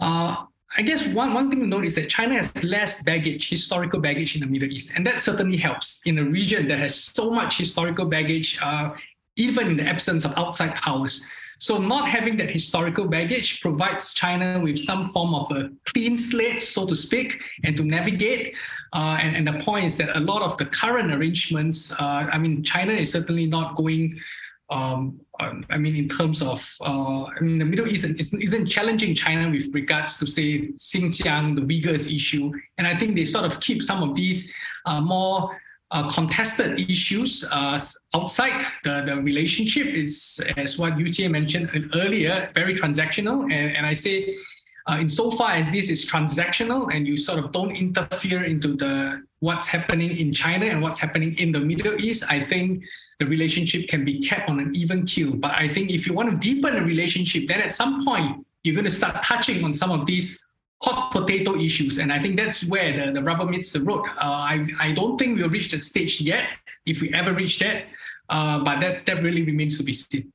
uh, I guess one, one thing to note is that China has less baggage, historical baggage in the Middle East. And that certainly helps in a region that has so much historical baggage, uh, even in the absence of outside powers. So not having that historical baggage provides China with some form of a clean slate, so to speak, and to navigate. Uh, and, and the point is that a lot of the current arrangements, uh, I mean, China is certainly not going um, I mean, in terms of, uh, I mean, the Middle East isn't, isn't, challenging China with regards to, say, Xinjiang, the Uyghurs issue. And I think they sort of keep some of these uh, more uh, contested issues uh, outside the, the relationship is, as what Yu mentioned earlier, very transactional. And, and I say, uh, insofar as this is transactional and you sort of don't interfere into the what's happening in China and what's happening in the Middle East, I think the relationship can be kept on an even keel. But I think if you want to deepen the relationship, then at some point you're going to start touching on some of these hot potato issues. And I think that's where the, the rubber meets the road. Uh, I, I don't think we'll reach that stage yet, if we ever reach that. Uh, but that's, that really remains to be seen.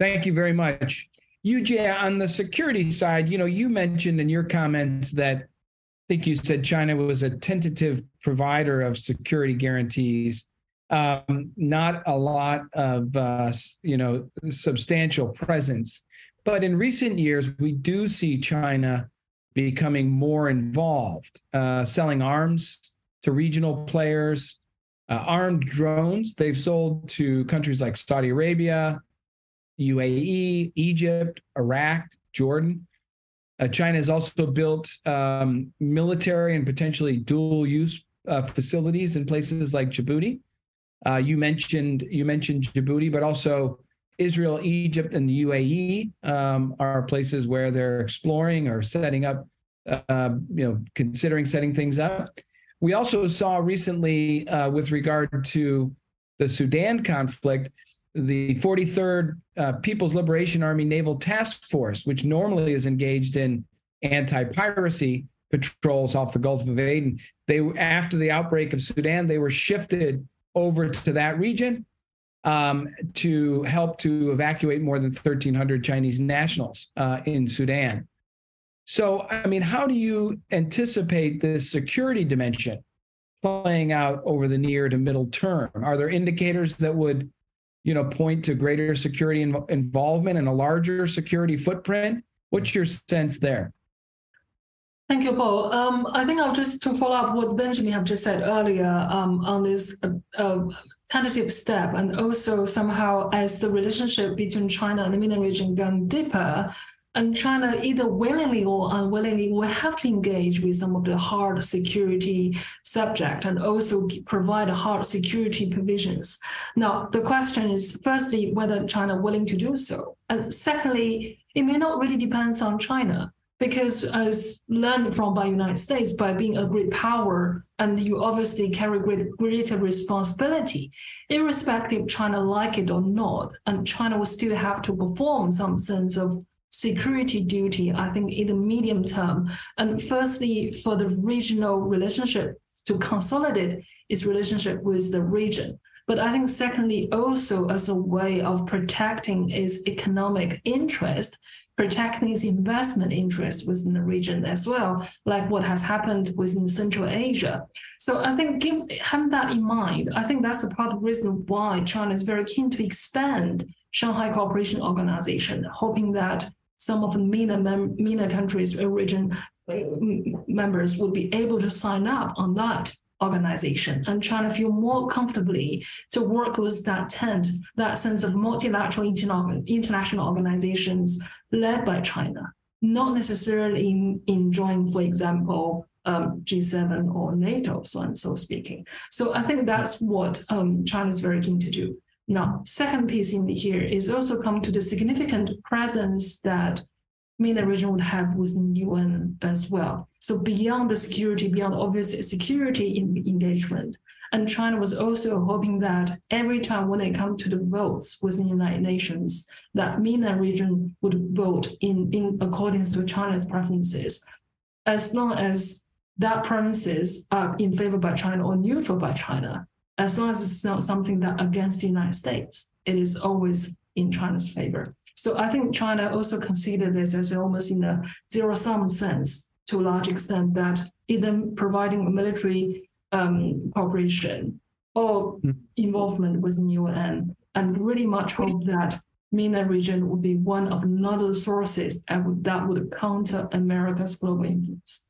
Thank you very much. Yu Jie, on the security side, you know, you mentioned in your comments that think you said China was a tentative provider of security guarantees. Um, not a lot of, uh, you know, substantial presence. But in recent years, we do see China becoming more involved, uh, selling arms to regional players, uh, armed drones they've sold to countries like Saudi Arabia, UAE, Egypt, Iraq, Jordan. Uh, China has also built um, military and potentially dual use uh, facilities in places like Djibouti. Uh, you mentioned you mentioned Djibouti, but also Israel, Egypt, and the UAE um, are places where they're exploring or setting up, uh, you know, considering setting things up. We also saw recently, uh, with regard to the Sudan conflict, the 43rd uh, People's Liberation Army Naval Task Force, which normally is engaged in anti-piracy patrols off the Gulf of Aden, they after the outbreak of Sudan, they were shifted over to that region um, to help to evacuate more than 1,300 Chinese nationals uh, in Sudan. So, I mean, how do you anticipate this security dimension playing out over the near to middle term? Are there indicators that would you know, point to greater security involvement and a larger security footprint. What's your sense there? Thank you, Paul. Um, I think I'll just to follow up what Benjamin have just said earlier um, on this uh, uh, tentative step, and also somehow as the relationship between China and the MENA region gone deeper, and China either willingly or unwillingly will have to engage with some of the hard security subject and also provide hard security provisions. Now, the question is firstly whether China willing to do so, and secondly, it may not really depends on China because as learned from by United States, by being a great power, and you obviously carry great, greater responsibility, irrespective China like it or not, and China will still have to perform some sense of security duty, I think, in the medium term. And firstly, for the regional relationship to consolidate its relationship with the region. But I think, secondly, also as a way of protecting its economic interest protecting its investment interests within the region as well, like what has happened within Central Asia. So I think having that in mind, I think that's a part of the reason why China is very keen to expand Shanghai Cooperation Organization, hoping that some of the MENA, mem- MENA countries or region uh, members would be able to sign up on that organization and to feel more comfortably to work with that tent, that sense of multilateral international organizations led by China, not necessarily in, in joining, for example, um, G7 or NATO, so and so speaking. So I think that's what um, China is very keen to do. Now, second piece in here is also come to the significant presence that MENA region would have within UN as well. So beyond the security, beyond obvious security engagement, and China was also hoping that every time when it comes to the votes within the United Nations, that MENA region would vote in, in accordance to China's preferences, as long as that preferences are in favor by China or neutral by China, as long as it's not something that against the United States, it is always in China's favor. So I think China also considered this as almost in a zero sum sense to a large extent that either providing military um, cooperation or mm. involvement with the UN, and really much hope that MENA region would be one of another sources that would, that would counter America's global influence.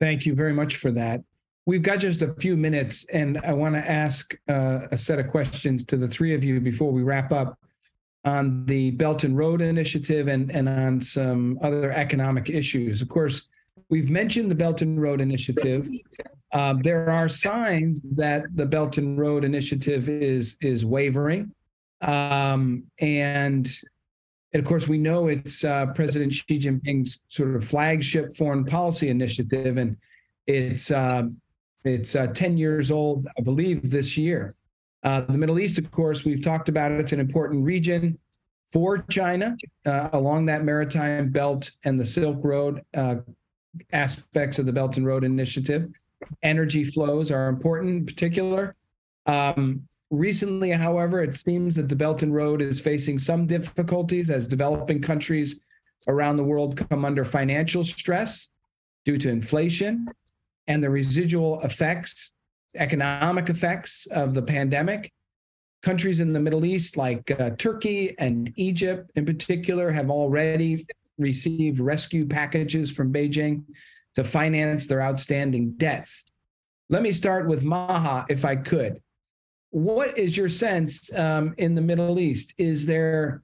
Thank you very much for that. We've got just a few minutes, and I want to ask uh, a set of questions to the three of you before we wrap up on the Belt and Road Initiative and, and on some other economic issues. Of course, we've mentioned the Belt and Road Initiative. Um, there are signs that the Belt and Road Initiative is is wavering, um, and, and of course, we know it's uh, President Xi Jinping's sort of flagship foreign policy initiative, and it's uh, it's uh, 10 years old, I believe, this year. Uh, the Middle East, of course, we've talked about it. It's an important region for China uh, along that maritime belt and the Silk Road uh, aspects of the Belt and Road Initiative. Energy flows are important in particular. Um, recently, however, it seems that the Belt and Road is facing some difficulties as developing countries around the world come under financial stress due to inflation and the residual effects economic effects of the pandemic. Countries in the Middle East, like uh, Turkey and Egypt in particular, have already received rescue packages from Beijing to finance their outstanding debts. Let me start with Maha, if I could. What is your sense um, in the Middle East? Is there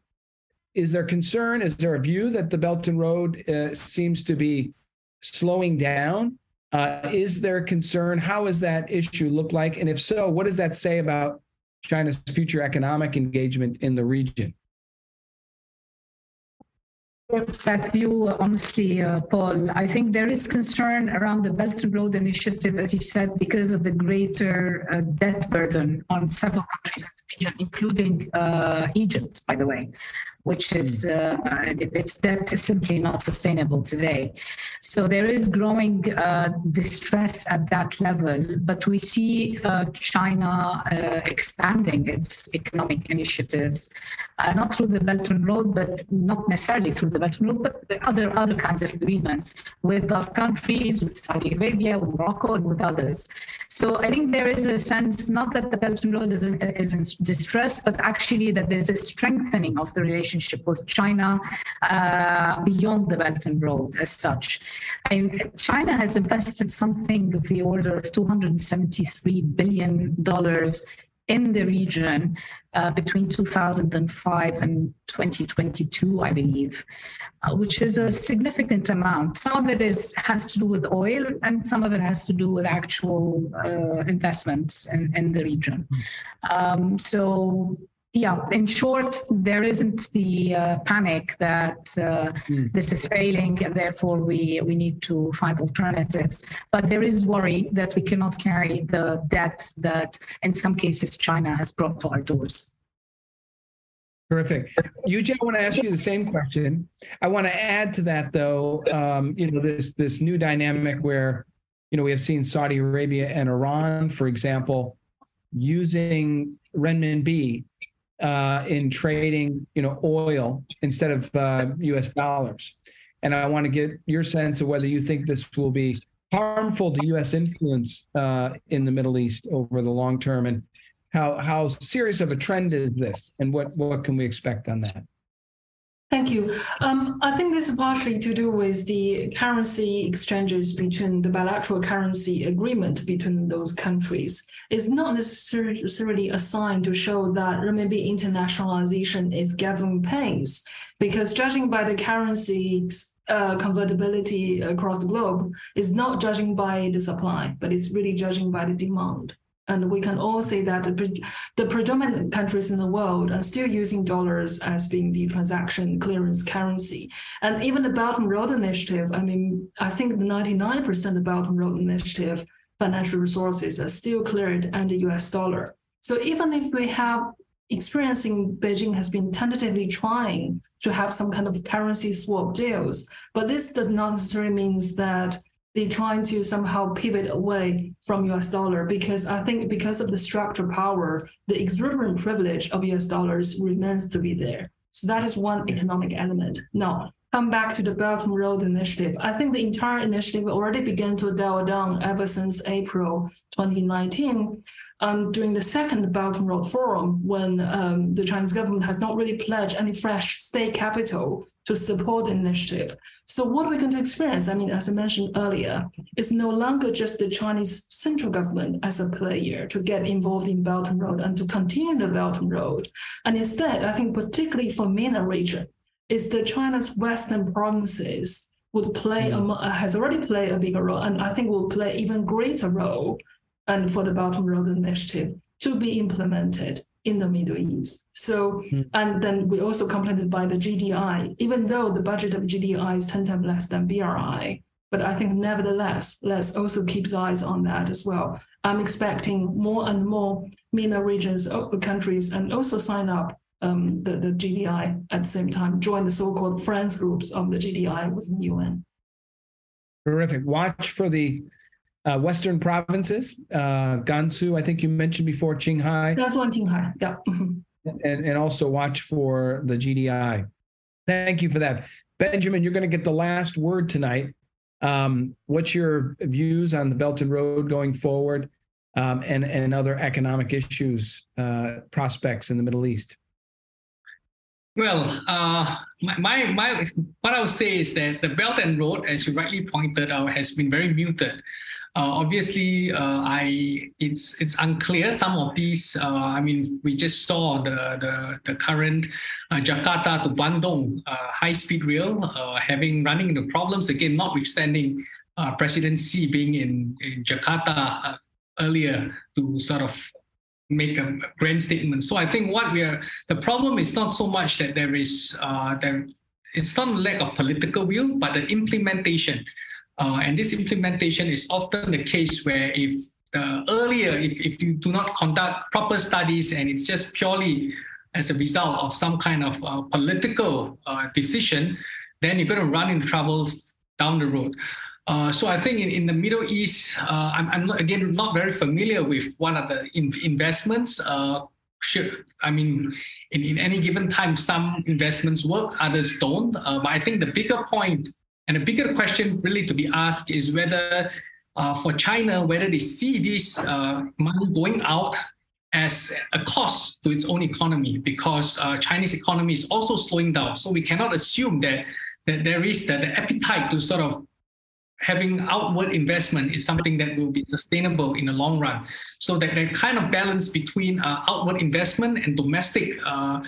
is there concern? Is there a view that the Belt and Road uh, seems to be slowing down? Uh, is there concern? How does that issue look like? And if so, what does that say about China's future economic engagement in the region? that view, honestly, uh, Paul. I think there is concern around the Belt and Road Initiative, as you said, because of the greater uh, debt burden on several countries in the region, including uh, Egypt, by the way which is uh, it's that is simply not sustainable today. So there is growing uh, distress at that level, but we see uh, China uh, expanding its economic initiatives, uh, not through the Belt and Road, but not necessarily through the Belt and Road, but other other kinds of agreements with Gulf countries, with Saudi Arabia, with Morocco, and with others. So I think there is a sense not that the Belt and Road is in, is in distress, but actually that there's a strengthening of the relationship relationship with China uh, beyond the Belt and Road as such. And China has invested something of the order of 273 billion dollars in the region uh, between 2005 and 2022, I believe, uh, which is a significant amount. Some of it is has to do with oil, and some of it has to do with actual uh, investments in, in the region. Um, so yeah, in short, there isn't the uh, panic that uh, mm. this is failing and therefore we, we need to find alternatives. But there is worry that we cannot carry the debt that in some cases China has brought to our doors. Terrific. Yu Jie, I want to ask you the same question. I want to add to that, though, um, you know, this this new dynamic where, you know, we have seen Saudi Arabia and Iran, for example, using renminbi uh, in trading, you know, oil instead of uh, U.S. dollars. And I want to get your sense of whether you think this will be harmful to U.S. influence uh, in the Middle East over the long term, and how how serious of a trend is this, and what what can we expect on that? Thank you. Um, I think this is partially to do with the currency exchanges between the bilateral currency agreement between those countries. It's not necessarily a sign to show that renminbi internationalization is gathering pace, because judging by the currency uh, convertibility across the globe is not judging by the supply, but it's really judging by the demand. And we can all say that the, predominant countries in the world are still using dollars as being the transaction clearance currency. And even the Belt and Road Initiative, I mean, I think the 99% of Belt and Road Initiative financial resources are still cleared under US dollar. So even if we have experiencing Beijing has been tentatively trying to have some kind of currency swap deals, but this does not necessarily means that they're trying to somehow pivot away from US dollar because I think because of the structural power, the exuberant privilege of US dollars remains to be there. So that is one economic element. Now, come back to the Belt and Road Initiative. I think the entire initiative already began to dial down ever since April 2019 um, during the second Belt and Road Forum when um, the Chinese government has not really pledged any fresh state capital to support the initiative. So what we're going to experience, I mean, as I mentioned earlier, is no longer just the Chinese central government as a player to get involved in Belt and Road and to continue the Belt and Road. And instead, I think particularly for MENA region, is the China's western provinces would play mm. a, has already played a bigger role, and I think will play even greater role and for the Belt and Road Initiative to be implemented in the Middle East. So, mm. and then we also complemented by the GDI, even though the budget of GDI is 10 times less than BRI, but I think nevertheless, let's also keep eyes on that as well. I'm expecting more and more MENA regions, countries, and also sign up um, the, the GDI at the same time, join the so-called friends groups of the GDI within the UN. Terrific. Watch for the uh, Western provinces, uh, Gansu, I think you mentioned before, Qinghai. That's one Qinghai, yeah. Mm-hmm. And, and also watch for the GDI. Thank you for that. Benjamin, you're going to get the last word tonight. Um, what's your views on the Belt and Road going forward um, and, and other economic issues, uh, prospects in the Middle East? Well, uh, my, my, my, what I would say is that the Belt and Road, as you rightly pointed out, has been very muted. Uh, obviously, uh, I it's it's unclear. Some of these, uh, I mean, we just saw the the, the current uh, Jakarta to Bandung uh, high speed rail uh, having running into problems again, notwithstanding President Xi being in in Jakarta earlier to sort of make a grand statement. So I think what we are the problem is not so much that there is there it's not lack of political will, but the implementation. Uh, and this implementation is often the case where if the earlier, if, if you do not conduct proper studies and it's just purely as a result of some kind of uh, political uh, decision, then you're going to run into troubles down the road. Uh, so I think in, in the Middle East, uh, I'm, I'm not, again not very familiar with what are the in, investments. Uh, should, I mean, in, in any given time, some investments work, others don't. Uh, but I think the bigger point and a bigger question really to be asked is whether uh, for China, whether they see this money going out as a cost to its own economy because Chinese economy is also slowing down. So we cannot assume that that there is that the appetite to sort of having outward investment is something that will be sustainable in the long run. So that that kind of balance between uh, outward investment and domestic uh,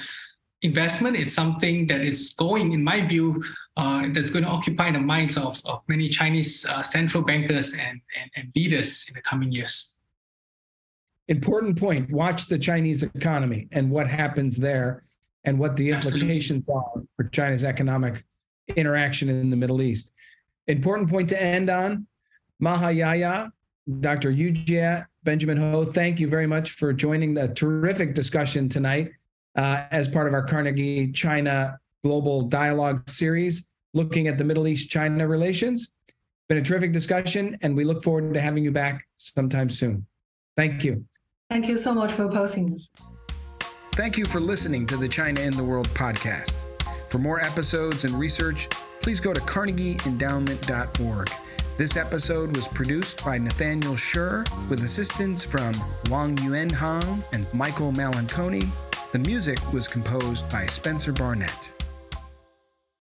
investment is something that is going, in my view, uh, that's going to occupy the minds of, of many Chinese uh, central bankers and, and, and leaders in the coming years. Important point. Watch the Chinese economy and what happens there and what the implications Absolutely. are for China's economic interaction in the Middle East. Important point to end on. Maha Yahya, Dr. Yu Jie, Benjamin Ho, thank you very much for joining the terrific discussion tonight uh, as part of our Carnegie China Global Dialogue series, looking at the Middle East China relations. Been a terrific discussion, and we look forward to having you back sometime soon. Thank you. Thank you so much for posting this. Thank you for listening to the China in the World podcast. For more episodes and research, please go to carnegieendowment.org. This episode was produced by Nathaniel Schur with assistance from Wang Yuan Hang and Michael Malanconi. The music was composed by Spencer Barnett.